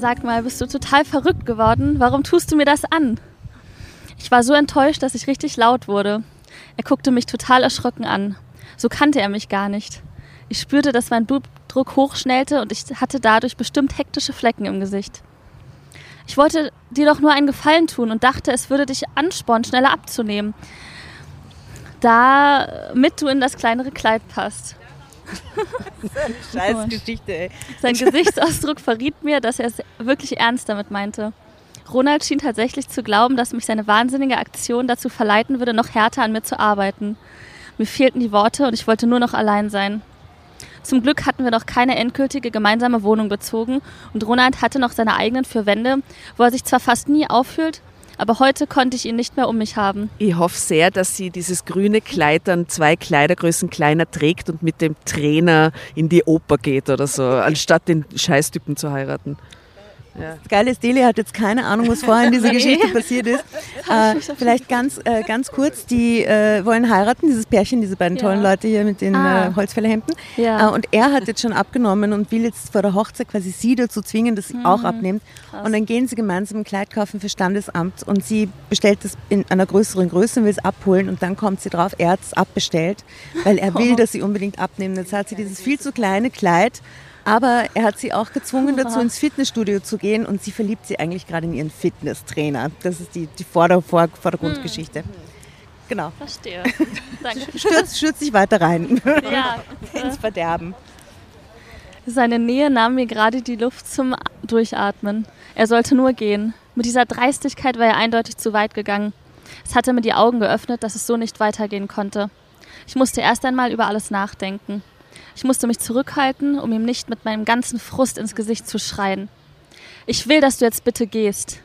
Sag mal, bist du total verrückt geworden? Warum tust du mir das an? Ich war so enttäuscht, dass ich richtig laut wurde. Er guckte mich total erschrocken an. So kannte er mich gar nicht. Ich spürte, dass mein Blutdruck hochschnellte und ich hatte dadurch bestimmt hektische Flecken im Gesicht. Ich wollte dir doch nur einen Gefallen tun und dachte, es würde dich anspornen, schneller abzunehmen. Damit du in das kleinere Kleid passt. Scheiß Geschichte, ey. Sein Gesichtsausdruck verriet mir, dass er es wirklich ernst damit meinte. Ronald schien tatsächlich zu glauben, dass mich seine wahnsinnige Aktion dazu verleiten würde, noch härter an mir zu arbeiten. Mir fehlten die Worte und ich wollte nur noch allein sein. Zum Glück hatten wir noch keine endgültige gemeinsame Wohnung bezogen und Ronald hatte noch seine eigenen vier Wände, wo er sich zwar fast nie auffühlt, aber heute konnte ich ihn nicht mehr um mich haben. Ich hoffe sehr, dass sie dieses grüne Kleid dann zwei Kleidergrößen kleiner trägt und mit dem Trainer in die Oper geht oder so, anstatt den Scheißtypen zu heiraten. Das Geile ist, Deli hat jetzt keine Ahnung, was vorher in dieser Geschichte passiert ist. Äh, vielleicht ganz, äh, ganz kurz, die äh, wollen heiraten, dieses Pärchen, diese beiden Ja. tollen Leute hier mit den Ah. äh, Holzfällerhemden. Ja. Äh, und er hat jetzt schon abgenommen und will jetzt vor der Hochzeit quasi sie dazu zwingen, dass sie Mhm. auch abnimmt. Und dann gehen sie gemeinsam ein Kleid kaufen für Standesamt und sie bestellt es in einer größeren Größe und will es abholen und dann kommt sie drauf, er hat es abbestellt, weil er will, dass sie unbedingt abnimmt. Jetzt hat sie dieses viel zu kleine Kleid, aber er hat sie auch gezwungen dazu, ins Fitnessstudio zu gehen und sie verliebt sie eigentlich gerade in ihren Fitnesstrainer. Das ist die, die Vorder Vor Vordergrundgeschichte. Genau. Verstehe. Danke. Stürzt, stürzt sich weiter rein Ja, ins Verderben. Seine Nähe nahm mir gerade die Luft zum Durchatmen. Er sollte nur gehen. Mit dieser Dreistigkeit war er eindeutig zu weit gegangen. Es hatte mir die Augen geöffnet, dass es so nicht weitergehen konnte. Ich musste erst einmal über alles nachdenken. Ich musste mich zurückhalten, um ihm nicht mit meinem ganzen Frust ins Gesicht zu schreien. Ich will, dass du jetzt bitte gehst.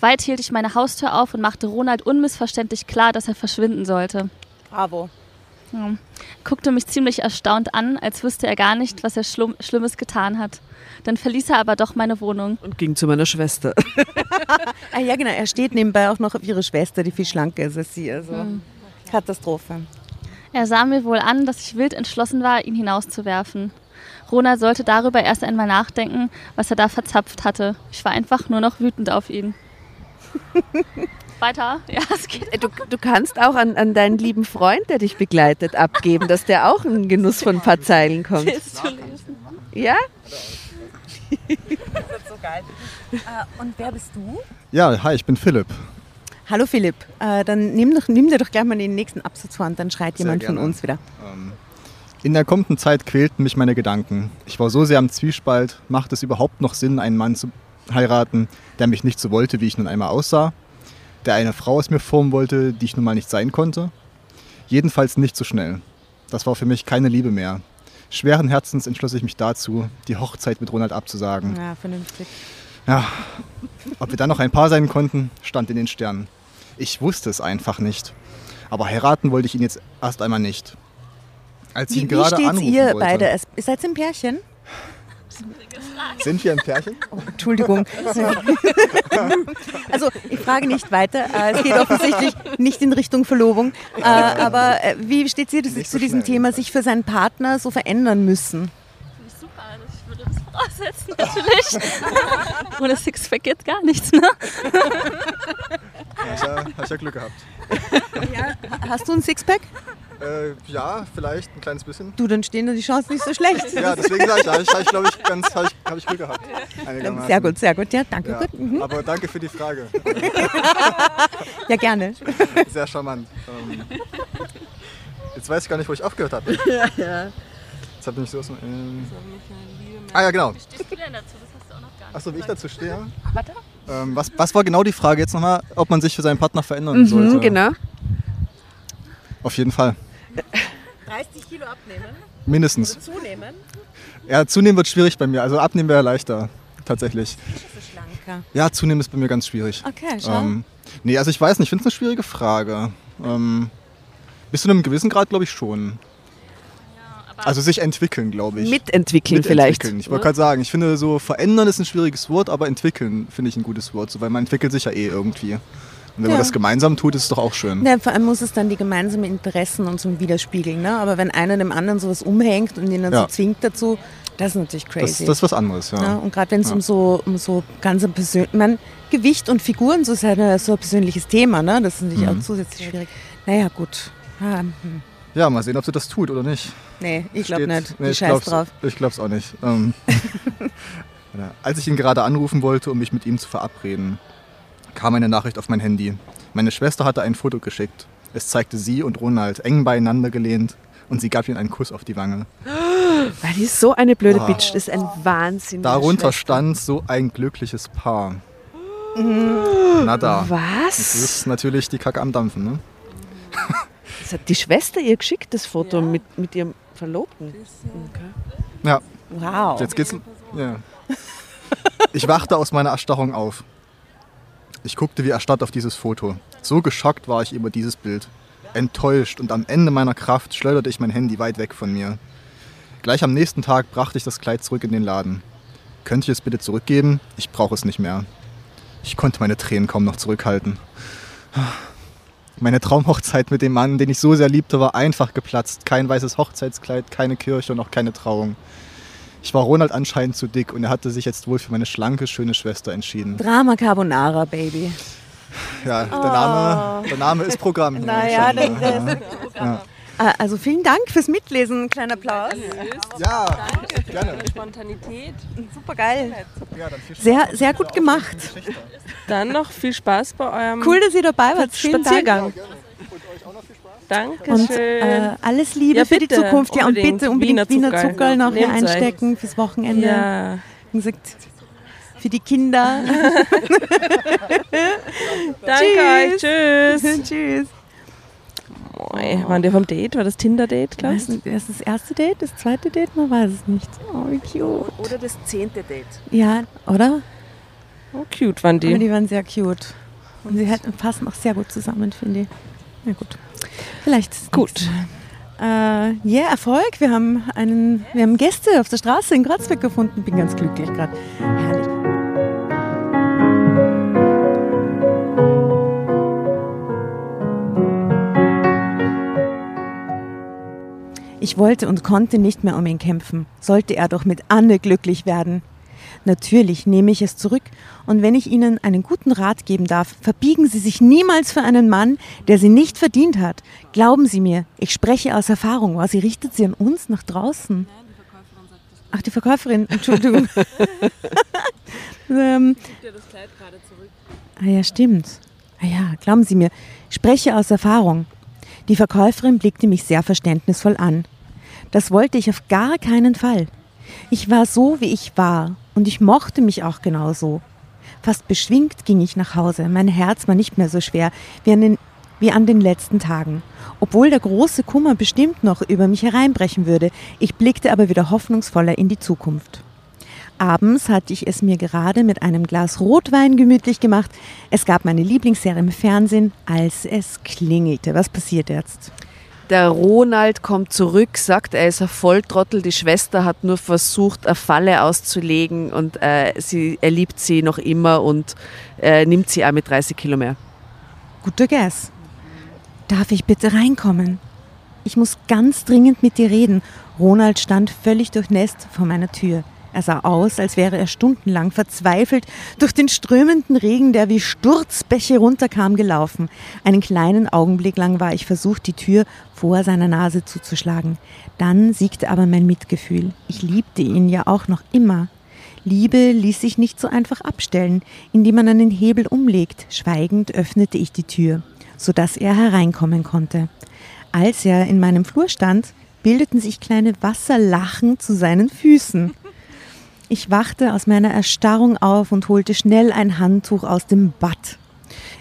Weit hielt ich meine Haustür auf und machte Ronald unmissverständlich klar, dass er verschwinden sollte. Bravo. Ja. Guckte mich ziemlich erstaunt an, als wüsste er gar nicht, was er Schlumm Schlimmes getan hat. Dann verließ er aber doch meine Wohnung. Und ging zu meiner Schwester. Ah, ja, genau. Er steht nebenbei auch noch auf ihre Schwester, die viel schlanker ist als sie. Also Katastrophe. Er sah mir wohl an, dass ich wild entschlossen war, ihn hinauszuwerfen. Ronald sollte darüber erst einmal nachdenken, was er da verzapft hatte. Ich war einfach nur noch wütend auf ihn. Weiter? Ja, es geht. Du, du kannst auch an, an deinen lieben Freund, der dich begleitet, abgeben, dass der auch in Genuss von ein paar Zeilen kommt. Ist zu lesen. Ja? Und wer bist du? Ja, hi, ich bin Philipp. Hallo Philipp. Äh, dann nimm, doch, nimm dir doch gleich mal den nächsten Absatz vor und dann schreit Sehr jemand von gerne. uns wieder. Ähm, In der kommenden Zeit quälten mich meine Gedanken. Ich war so sehr am Zwiespalt, macht es überhaupt noch Sinn, einen Mann zu heiraten, der mich nicht so wollte, wie ich nun einmal aussah, der eine Frau aus mir formen wollte, die ich nun mal nicht sein konnte? Jedenfalls nicht so schnell. Das war für mich keine Liebe mehr. Schweren Herzens entschloss ich mich dazu, die Hochzeit mit Ronald abzusagen. Ja, vernünftig. Ja, ob wir dann noch ein Paar sein konnten, stand in den Sternen. Ich wusste es einfach nicht. Aber heiraten wollte ich ihn jetzt erst einmal nicht. Als ich Wie, ihn wie gerade steht's anrufen ihr wollte, beide? Es- Ihr seid ein Pärchen? sind wir ein Pärchen? Entschuldigung. also ich frage nicht weiter. Äh, Es geht offensichtlich nicht in Richtung Verlobung. Äh, Aber äh, wie steht ihr das Nicht zu so diesem schnell. Thema, sich für seinen Partner so verändern müssen? Voraussetzen, natürlich. Ohne Sixpack geht gar nichts, ne? Ich, ja, hab ich ja Glück gehabt. Hast du ein Sixpack? Äh, ja, vielleicht ein kleines bisschen. Du, dann stehen da die Chancen nicht so schlecht. Ja, deswegen sage ich, ja, ich, ich glaube, ich, ganz, habe ich, hab ich Glück gehabt. Sehr gut, sehr gut. Ja, danke. Ja, Gut. Mhm. aber danke für die Frage. Ja, gerne. Sehr charmant. Ähm, jetzt weiß ich gar nicht, wo ich aufgehört habe. Ja, ja. Jetzt habe ich mich so aus dem. Ähm, ah ja, genau. Stehst du denn dazu? Das hast du auch noch gar nicht. Achso, wie ich dazu stehe. Warte. Ähm, was, was war genau die Frage jetzt nochmal, ob man sich für seinen Partner verändern sollte? Mhm, genau. Auf jeden Fall. 30 Kilo abnehmen, Mindestens. zunehmen. Ja, zunehmen wird schwierig bei mir. Also abnehmen wäre leichter. Tatsächlich. Schlanker. Ja, zunehmen ist bei mir ganz schwierig. Okay, schau. Ähm, nee, also ich weiß nicht, ich finde es eine schwierige Frage. Ähm, bis zu einem gewissen Grad glaube ich schon. Also sich entwickeln, glaube ich. Mitentwickeln vielleicht. Mitentwickeln. Ich wollte gerade sagen, ich finde so verändern ist ein schwieriges Wort, aber entwickeln finde ich ein gutes Wort, so, weil man entwickelt sich ja eh irgendwie. Und wenn Ja. man das gemeinsam tut, ist es doch auch schön. Ja, vor allem muss es dann die gemeinsamen Interessen und so widerspiegeln. Ne? Aber wenn einer dem anderen sowas umhängt und ihn dann Ja. so zwingt dazu, das ist natürlich Das, crazy. das ist was anderes, ja. Ne? Und gerade wenn es Ja. um so um so ganze persönlich, man Gewicht und Figuren, so ist ein- so ein persönliches Thema, ne? Das ist natürlich Mhm. auch zusätzlich schwierig. Naja, gut. Ah, hm. Ja, mal sehen, ob sie das tut oder nicht. Nee, ich glaube nicht. nee, ich scheiß glaub's- drauf. Ich glaube es auch nicht. Ähm, als ich ihn gerade anrufen wollte, um mich mit ihm zu verabreden, kam eine Nachricht auf mein Handy. Meine Schwester hatte ein Foto geschickt. Es zeigte sie und Ronald eng beieinander gelehnt und sie gab ihm einen Kuss auf die Wange. Weil die ist so eine blöde Ah. Bitch. Das ist ein Wahnsinn. Darunter Schwester. stand so ein glückliches Paar. Na da. Das Was? ist natürlich die Kacke am Dampfen, ne? Das hat die Schwester ihr geschickt, das Foto mit, mit ihrem Verlobten. Ja, Wow. jetzt geht's. Ja. Ich wachte aus meiner Erstarrung auf. Ich guckte wie erstarrt auf dieses Foto. So geschockt war ich über dieses Bild. Enttäuscht und am Ende meiner Kraft schleuderte ich mein Handy weit weg von mir. Gleich am nächsten Tag brachte ich das Kleid zurück in den Laden. Könnte ich es bitte zurückgeben? Ich brauche es nicht mehr. Ich konnte meine Tränen kaum noch zurückhalten. Meine Traumhochzeit mit dem Mann, den ich so sehr liebte, war einfach geplatzt. Kein weißes Hochzeitskleid, keine Kirche und auch keine Trauung. Ich war Ronald anscheinend zu dick und er hatte sich jetzt wohl für meine schlanke, schöne Schwester entschieden. Drama Carbonara, Baby. Ja, der Name, der Name ist Programm. Naja, schon, das, ja. das, Ah, Also vielen Dank fürs Mitlesen. Ein kleiner Applaus. ja, gerne. Spontanität. Super geil. Ja, dann viel Spaß. Sehr, sehr gut gemacht. Dann noch viel Spaß bei eurem Cool, dass ihr dabei wart. Vielen Dank. Spaziergang. Dankeschön. Und äh, alles Liebe Ja, für die Zukunft. Ja, und bitte unbedingt Wiener Wiener Zuckerl, noch euch. einstecken fürs Wochenende. ja. Wie gesagt, für die Kinder. Danke euch. Tschüss. Tschüss. Moi, waren wir vom Date? War das Tinder-Date, Ich Klaus? weiß nicht, ist das erste Date, das zweite Date? Man weiß es nicht. Oh, wie cute. Oder das zehnte Date. Ja, oder? Oh, cute waren Aber die. die waren sehr cute. Und sie hätten, passen auch sehr gut zusammen, finde ich. Na gut. Vielleicht ist Gut. Äh, yeah, Erfolg. Wir haben einen, wir haben Gäste auf der Straße in Kreuzberg gefunden. Bin ganz glücklich gerade. Herrlich. Ich wollte und konnte nicht mehr um ihn kämpfen. Sollte er doch mit Anne glücklich werden. Natürlich nehme ich es zurück. Und wenn ich Ihnen einen guten Rat geben darf, verbiegen Sie sich niemals für einen Mann, der Sie nicht verdient hat. Glauben Sie mir, ich spreche aus Erfahrung. Oh, sie richtet sie an uns nach draußen. Ach, die Verkäuferin, Entschuldigung. ähm, ah ja, stimmt. Ah ja, glauben Sie mir, ich spreche aus Erfahrung. Die Verkäuferin blickte mich sehr verständnisvoll an. Das wollte ich auf gar keinen Fall. Ich war so, wie ich war, und ich mochte mich auch genauso. Fast beschwingt ging ich nach Hause. Mein Herz war nicht mehr so schwer wie an den, wie an den letzten Tagen. Obwohl der große Kummer bestimmt noch über mich hereinbrechen würde, ich blickte aber wieder hoffnungsvoller in die Zukunft. Abends hatte ich es mir gerade mit einem Glas Rotwein gemütlich gemacht. Es gab meine Lieblingsserie im Fernsehen, als es klingelte. Was passiert jetzt? Der Ronald kommt zurück, sagt, er ist ein Volltrottel. Die Schwester hat nur versucht, eine Falle auszulegen und äh, sie, er liebt sie noch immer und äh, nimmt sie auch mit 30 Kilo mehr. Guter Guess. Darf ich bitte reinkommen? Ich muss ganz dringend mit dir reden. Ronald stand völlig durchnässt vor meiner Tür. Er sah aus, als wäre er stundenlang verzweifelt durch den strömenden Regen, der wie Sturzbäche runterkam, gelaufen. Einen kleinen Augenblick lang war ich versucht, die Tür vor seiner Nase zuzuschlagen. Dann siegte aber mein Mitgefühl. Ich liebte ihn ja auch noch immer. Liebe ließ sich nicht so einfach abstellen, indem man einen Hebel umlegt. Schweigend öffnete ich die Tür, sodass er hereinkommen konnte. Als er in meinem Flur stand, bildeten sich kleine Wasserlachen zu seinen Füßen. Ich wachte aus meiner Erstarrung auf und holte schnell ein Handtuch aus dem Bad.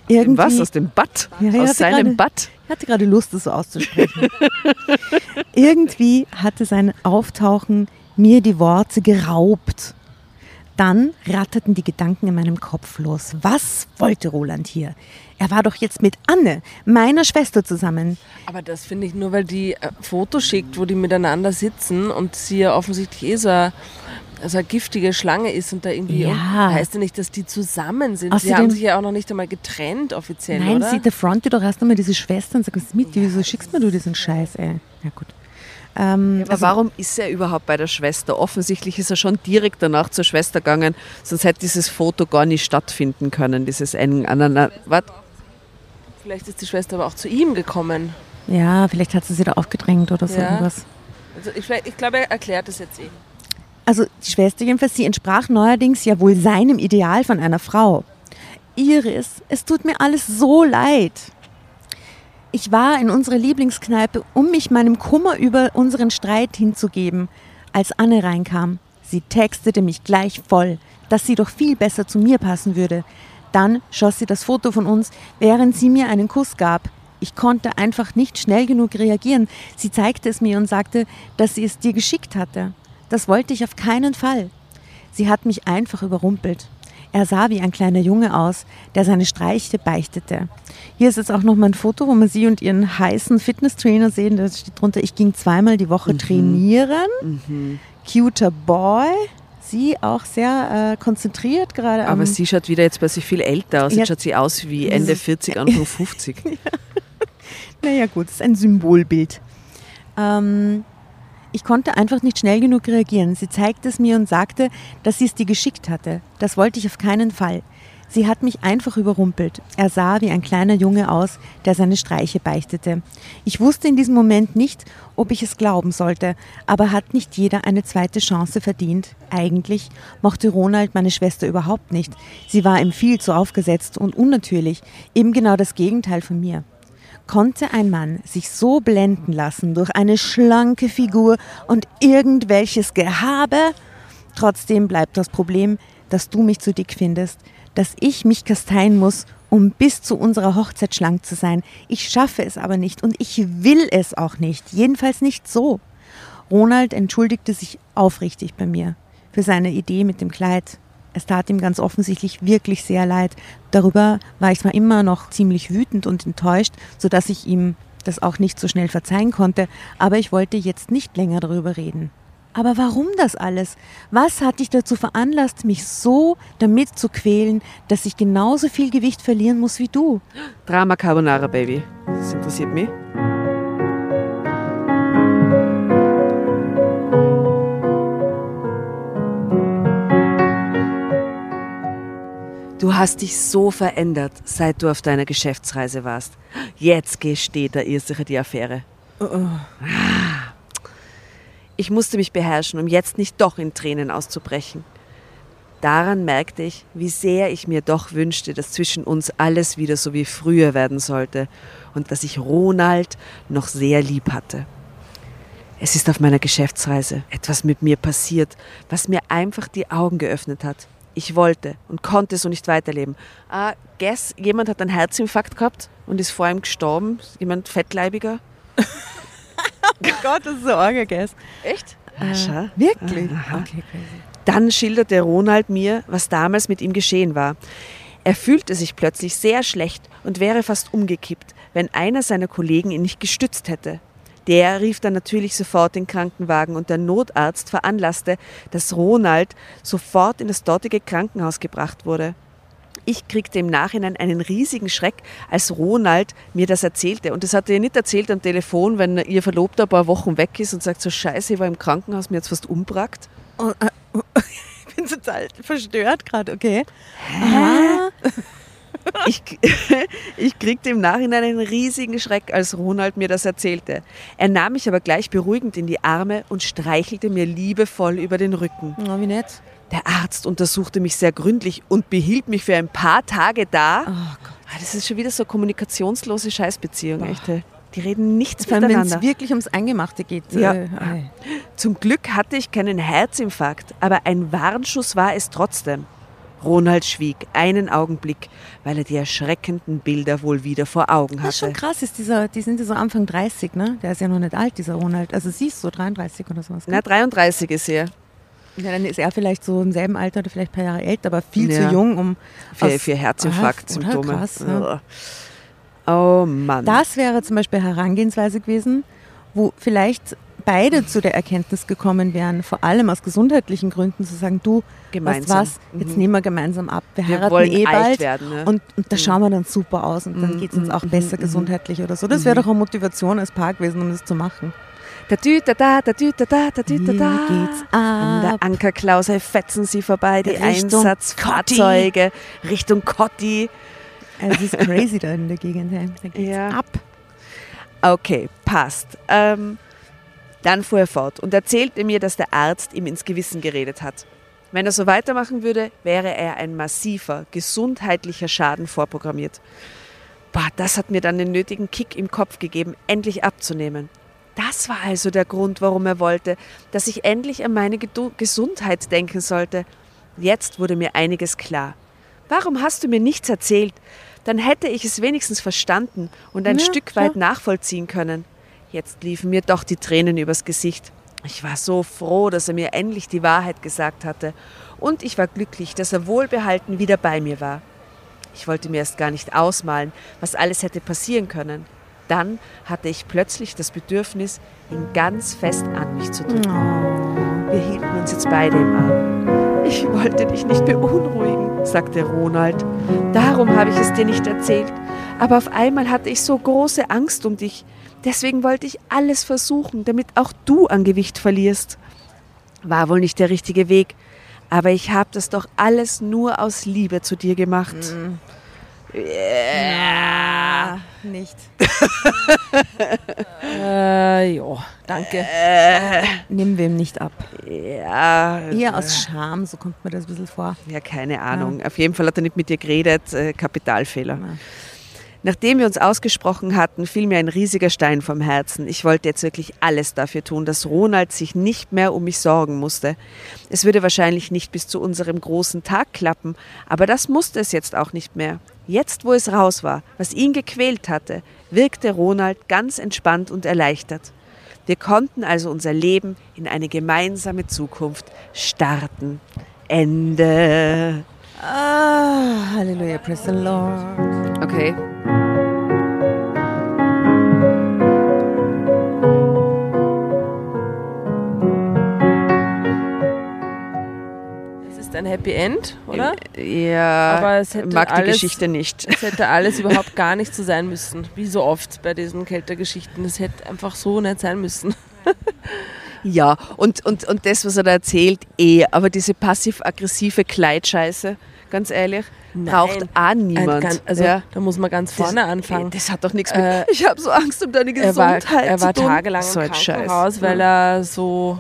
Irgendwie, Was? Aus dem Bad? Ja, aus seinem gerade- Bad? ich hatte gerade Lust, das so auszusprechen. Irgendwie hatte sein Auftauchen mir die Worte geraubt. Dann ratterten die Gedanken in meinem Kopf los. Was wollte Roland hier? Er war doch jetzt mit Anne, meiner Schwester, zusammen. Aber das finde ich nur, weil die äh, Fotos schickt, wo die miteinander sitzen und sie ja offensichtlich eh so eine, so eine giftige Schlange ist und da irgendwie. Ja. Heißt ja nicht, dass die zusammen sind. sie haben sich ja auch noch nicht einmal getrennt offiziell, Nein, oder? sie, der Fronte doch erst einmal diese Schwester und sagt, was ist mit dir? Wieso schickst mir du diesen Scheiß, ey? Ja, gut. Ähm, Aber warum ist er überhaupt bei der Schwester? Offensichtlich ist er schon direkt danach zur Schwester gegangen, sonst hätte dieses Foto gar nicht stattfinden können, dieses eng aneinander. Was? Vielleicht ist die Schwester aber auch zu ihm gekommen. ja, vielleicht hat sie sie da aufgedrängt oder so Ja. irgendwas. Also ich, ich glaube, er erklärt es jetzt eh. Also die Schwester jedenfalls, sie entsprach neuerdings ja wohl seinem Ideal von einer Frau. Iris, es tut mir alles so leid. Ich war in unserer Lieblingskneipe, um mich meinem Kummer über unseren Streit hinzugeben, als Anne reinkam. Sie textete mich gleich voll, dass sie doch viel besser zu mir passen würde. Dann schoss sie das Foto von uns, während sie mir einen Kuss gab. Ich konnte einfach nicht schnell genug reagieren. Sie zeigte es mir und sagte, dass sie es dir geschickt hatte. Das wollte ich auf keinen Fall. Sie hat mich einfach überrumpelt. Er sah wie ein kleiner Junge aus, der seine Streiche beichtete. Hier ist jetzt auch noch mal ein Foto, wo man sie und ihren heißen Fitnesstrainer sehen. Da steht drunter, ich ging zweimal die Woche trainieren. Cuter Boy. Sie auch sehr äh, konzentriert gerade. Aber sie schaut wieder jetzt plötzlich viel älter aus. Ja. Jetzt schaut sie aus wie Ende 40, Anfang 50. Naja gut, es ist ein Symbolbild. Ähm, ich konnte einfach nicht schnell genug reagieren. Sie zeigte es mir und sagte, dass sie es dir geschickt hatte. Das wollte ich auf keinen Fall. Sie hat mich einfach überrumpelt. Er sah wie ein kleiner Junge aus, der seine Streiche beichtete. Ich wusste in diesem Moment nicht, ob ich es glauben sollte, aber hat nicht jeder eine zweite Chance verdient? Eigentlich mochte Ronald meine Schwester überhaupt nicht. Sie war ihm viel zu aufgesetzt und unnatürlich, eben genau das Gegenteil von mir. Konnte ein Mann sich so blenden lassen durch eine schlanke Figur und irgendwelches Gehabe? Trotzdem bleibt das Problem, dass du mich zu dick findest, dass ich mich kasteien muss, um bis zu unserer Hochzeit schlank zu sein. Ich schaffe es aber nicht und ich will es auch nicht, jedenfalls nicht so. Ronald entschuldigte sich aufrichtig bei mir für seine Idee mit dem Kleid. Es tat ihm ganz offensichtlich wirklich sehr leid. Darüber war ich zwar immer noch ziemlich wütend und enttäuscht, sodass ich ihm das auch nicht so schnell verzeihen konnte, aber ich wollte jetzt nicht länger darüber reden. Aber warum das alles? Was hat dich dazu veranlasst, mich so damit zu quälen, dass ich genauso viel Gewicht verlieren muss wie du? Drama Carbonara, Baby. Das interessiert mich. Du hast dich so verändert, seit du auf deiner Geschäftsreise warst. Jetzt gesteht der Irrsicher die Affäre. Ah. Ich musste mich beherrschen, um jetzt nicht doch in Tränen auszubrechen. Daran merkte ich, wie sehr ich mir doch wünschte, dass zwischen uns alles wieder so wie früher werden sollte und dass ich Ronald noch sehr lieb hatte. Es ist auf meiner Geschäftsreise etwas mit mir passiert, was mir einfach die Augen geöffnet hat. Ich wollte und konnte so nicht weiterleben. Ah, guess, jemand hat einen Herzinfarkt gehabt und ist vor ihm gestorben. Jemand fettleibiger. Gott, das ist so Orga-Guess. Echt? Ah, schau. Wirklich? Aha. Okay, crazy. Dann schilderte Ronald mir, was damals mit ihm geschehen war. Er fühlte sich plötzlich sehr schlecht und wäre fast umgekippt, wenn einer seiner Kollegen ihn nicht gestützt hätte. Der rief dann natürlich sofort den Krankenwagen und der Notarzt veranlasste, dass Ronald sofort in das dortige Krankenhaus gebracht wurde. Ich kriegte im Nachhinein einen riesigen Schreck, als Ronald mir das erzählte. Und das hat er ihr nicht erzählt am Telefon, wenn ihr Verlobter ein paar Wochen weg ist und sagt so, scheiße, ich war im Krankenhaus, mir jetzt fast umgebracht. Oh, äh, oh, ich bin total verstört gerade, okay. Aha. Ich, ich kriegte im Nachhinein einen riesigen Schreck, als Ronald mir das erzählte. Er nahm mich aber gleich beruhigend in die Arme und streichelte mir liebevoll über den Rücken. Oh, wie nett. Der Arzt untersuchte mich sehr gründlich und behielt mich für ein paar Tage da. Oh Gott. Ah, das ist schon wieder so eine kommunikationslose Scheißbeziehung, echt. ey. Die reden nichts Vor allem, wenn es wirklich ums Eingemachte geht. Ja. Äh. Zum Glück hatte ich keinen Herzinfarkt, aber ein Warnschuss war es trotzdem. Ronald schwieg einen Augenblick, weil er die erschreckenden Bilder wohl wieder vor Augen Das ist schon hatte. krass, ist dieser, die sind ja so Anfang 30, ne? Der ist ja noch nicht alt, dieser Ronald. Also sie ist so 33 oder sowas. gell? Na, 33 ist er. Ja, dann ist er vielleicht so im selben Alter oder vielleicht ein paar Jahre älter, aber viel Ja. zu jung, um Für, für Ah, Herzinfarkt-Symptome. oder? Krass, ja. Oh Mann. Das wäre zum Beispiel Herangehensweise gewesen, wo vielleicht beide zu der Erkenntnis gekommen wären, vor allem aus gesundheitlichen Gründen, zu sagen, du, Gemeinsam. weißt was, jetzt Mhm. nehmen wir gemeinsam ab, wir, Wir heiraten eh bald werden, ne? und, und da Mhm. schauen wir dann super aus und dann Mhm, geht es uns auch besser gesundheitlich oder so. Das wäre doch eine Motivation als Paar gewesen, um das zu machen. Da dü, da da, da dü, da da, da dü, da da. geht's An der ab. Ankerklause fetzen sie vorbei, die Richtung Einsatzfahrzeuge Richtung Kotti. Also Es ist crazy da in der Gegend. Da geht's Ja. ab. Okay, passt. Ähm, dann fuhr er fort und erzählte mir, dass der Arzt ihm ins Gewissen geredet hat. Wenn er so weitermachen würde, wäre er ein massiver, gesundheitlicher Schaden vorprogrammiert. Boah, das hat mir dann den nötigen Kick im Kopf gegeben, endlich abzunehmen. Das war also der Grund, warum er wollte, dass ich endlich an meine Gedu Gesundheit denken sollte. Jetzt wurde mir einiges klar. Warum hast du mir nichts erzählt? Dann hätte ich es wenigstens verstanden und ein Ja, Stück weit nachvollziehen können. Jetzt liefen mir doch die Tränen übers Gesicht. Ich war so froh, dass er mir endlich die Wahrheit gesagt hatte. Und ich war glücklich, dass er wohlbehalten wieder bei mir war. Ich wollte mir erst gar nicht ausmalen, was alles hätte passieren können. Dann hatte ich plötzlich das Bedürfnis, ihn ganz fest an mich zu drücken. Wir hielten uns jetzt beide im Arm. Ich wollte dich nicht beunruhigen, sagte Ronald. Darum habe ich es dir nicht erzählt. Aber auf einmal hatte ich so große Angst um dich. Deswegen wollte ich alles versuchen, damit auch du an Gewicht verlierst. War wohl nicht der richtige Weg. Aber ich habe das doch alles nur aus Liebe zu dir gemacht. Ja, nicht. Äh, ja, danke. Nehmen wir ihm nicht ab. Ja, Eher aus Scham, so kommt mir das ein bisschen vor. Ja, keine Ahnung. Auf jeden Fall hat er nicht mit dir geredet. Äh, Kapitalfehler. Nachdem wir uns ausgesprochen hatten, fiel mir ein riesiger Stein vom Herzen. Ich wollte jetzt wirklich alles dafür tun, dass Ronald sich nicht mehr um mich sorgen musste. Es würde wahrscheinlich nicht bis zu unserem großen Tag klappen, aber das musste es jetzt auch nicht mehr. Jetzt, wo es raus war, was ihn gequält hatte, wirkte Ronald ganz entspannt und erleichtert. Wir konnten also unser Leben in eine gemeinsame Zukunft starten. Ende. Ah, Halleluja, praise the Lord. Okay. Es ist ein Happy End, oder? Ja, Aber es hätte mag die alles- Geschichte nicht. Es hätte alles überhaupt gar nicht so sein müssen, wie so oft bei diesen Kältergeschichten. Es hätte einfach so nicht sein müssen. Ja, und, und, und das, was er da erzählt, eh. Aber diese passiv-aggressive Kleidscheiße, ganz ehrlich, braucht auch niemand. gan- also ja. da muss man ganz vorne anfangen. Das hat doch nichts mit. Äh, ich habe so Angst um deine er war, Gesundheit er war zu tun. tagelang so im Scheiß. Krankenhaus, weil er so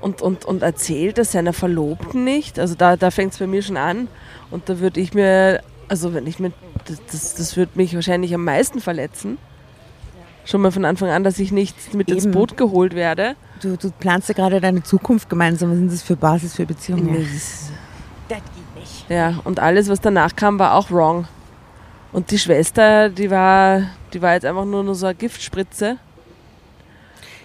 und, und, und erzählt das seiner Verlobten nicht. Also da, da fängt es bei mir schon an. Und da würde ich mir, also wenn ich mir, das, das, das würde mich wahrscheinlich am meisten verletzen. Schon mal von Anfang an, dass ich nicht mit ins Eben. Boot geholt werde. Du, du planst ja gerade deine Zukunft gemeinsam. Was sind das für Basis für Beziehungen? Das geht nicht. Ja, und alles, was danach kam, war auch wrong. Und die Schwester, die war, die war jetzt einfach nur, nur so eine Giftspritze.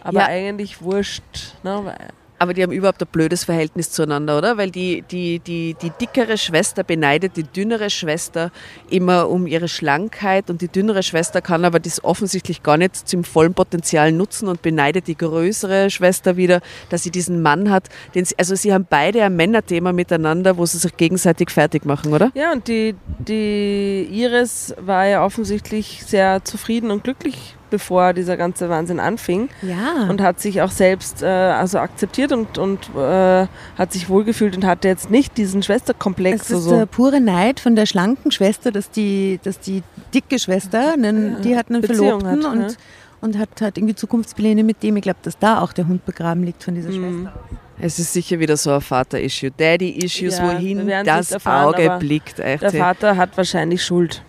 Aber Ja. eigentlich wurscht. Ne? Aber die haben überhaupt ein blödes Verhältnis zueinander, oder? Weil die, die, die, die dickere Schwester beneidet die dünnere Schwester immer um ihre Schlankheit und die dünnere Schwester kann aber das offensichtlich gar nicht zum vollen Potenzial nutzen und beneidet die größere Schwester wieder, dass sie diesen Mann hat. Den sie, also sie haben beide ein Männerthema miteinander, wo sie sich gegenseitig fertig machen, oder? Ja, und die, die Iris war ja offensichtlich sehr zufrieden und glücklich, bevor dieser ganze Wahnsinn anfing. Ja. Und hat sich auch selbst äh, also akzeptiert und, und äh, hat sich wohlgefühlt und hatte jetzt nicht diesen Schwesterkomplex. es ist also, der pure Neid von der schlanken Schwester, dass die, dass die dicke Schwester, einen, die hat einen Beziehung Verlobten hat, und, ja. und hat, hat irgendwie Zukunftspläne mit dem. Ich glaube, dass da auch der Hund begraben liegt von dieser Mhm. Schwester. Es ist sicher wieder so ein Vater-Issue. Daddy-Issues, Ja, wohin das erfahren, Auge blickt. Echt. der Vater hat wahrscheinlich Schuld.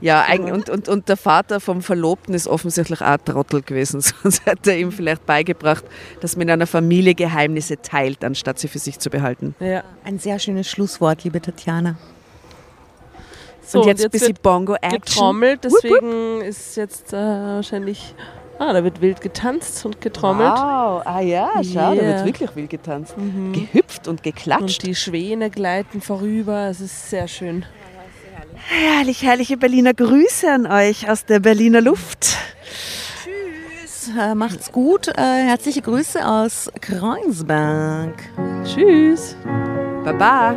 Ja, und, und, und der Vater vom Verlobten ist offensichtlich auch ein Trottel gewesen. Sonst hätte er ihm vielleicht beigebracht, dass man in einer Familie Geheimnisse teilt, anstatt sie für sich zu behalten. Ja. Ein sehr schönes Schlusswort, liebe Tatjana. So, und jetzt, ein bisschen wird Bongo-Action. getrommelt, deswegen ist jetzt äh, wahrscheinlich. Ah, da wird wild getanzt und getrommelt. Wow, ah ja, schau, da Yeah. wird wirklich wild getanzt. Gehüpft und Und geklatscht. die Schwäne gleiten vorüber. Es ist sehr schön. Herrlich, herrliche Berliner Grüße an euch aus der Berliner Luft. Äh, macht's gut. Äh, herzliche Grüße aus Kreuzberg. Tschüss. Baba.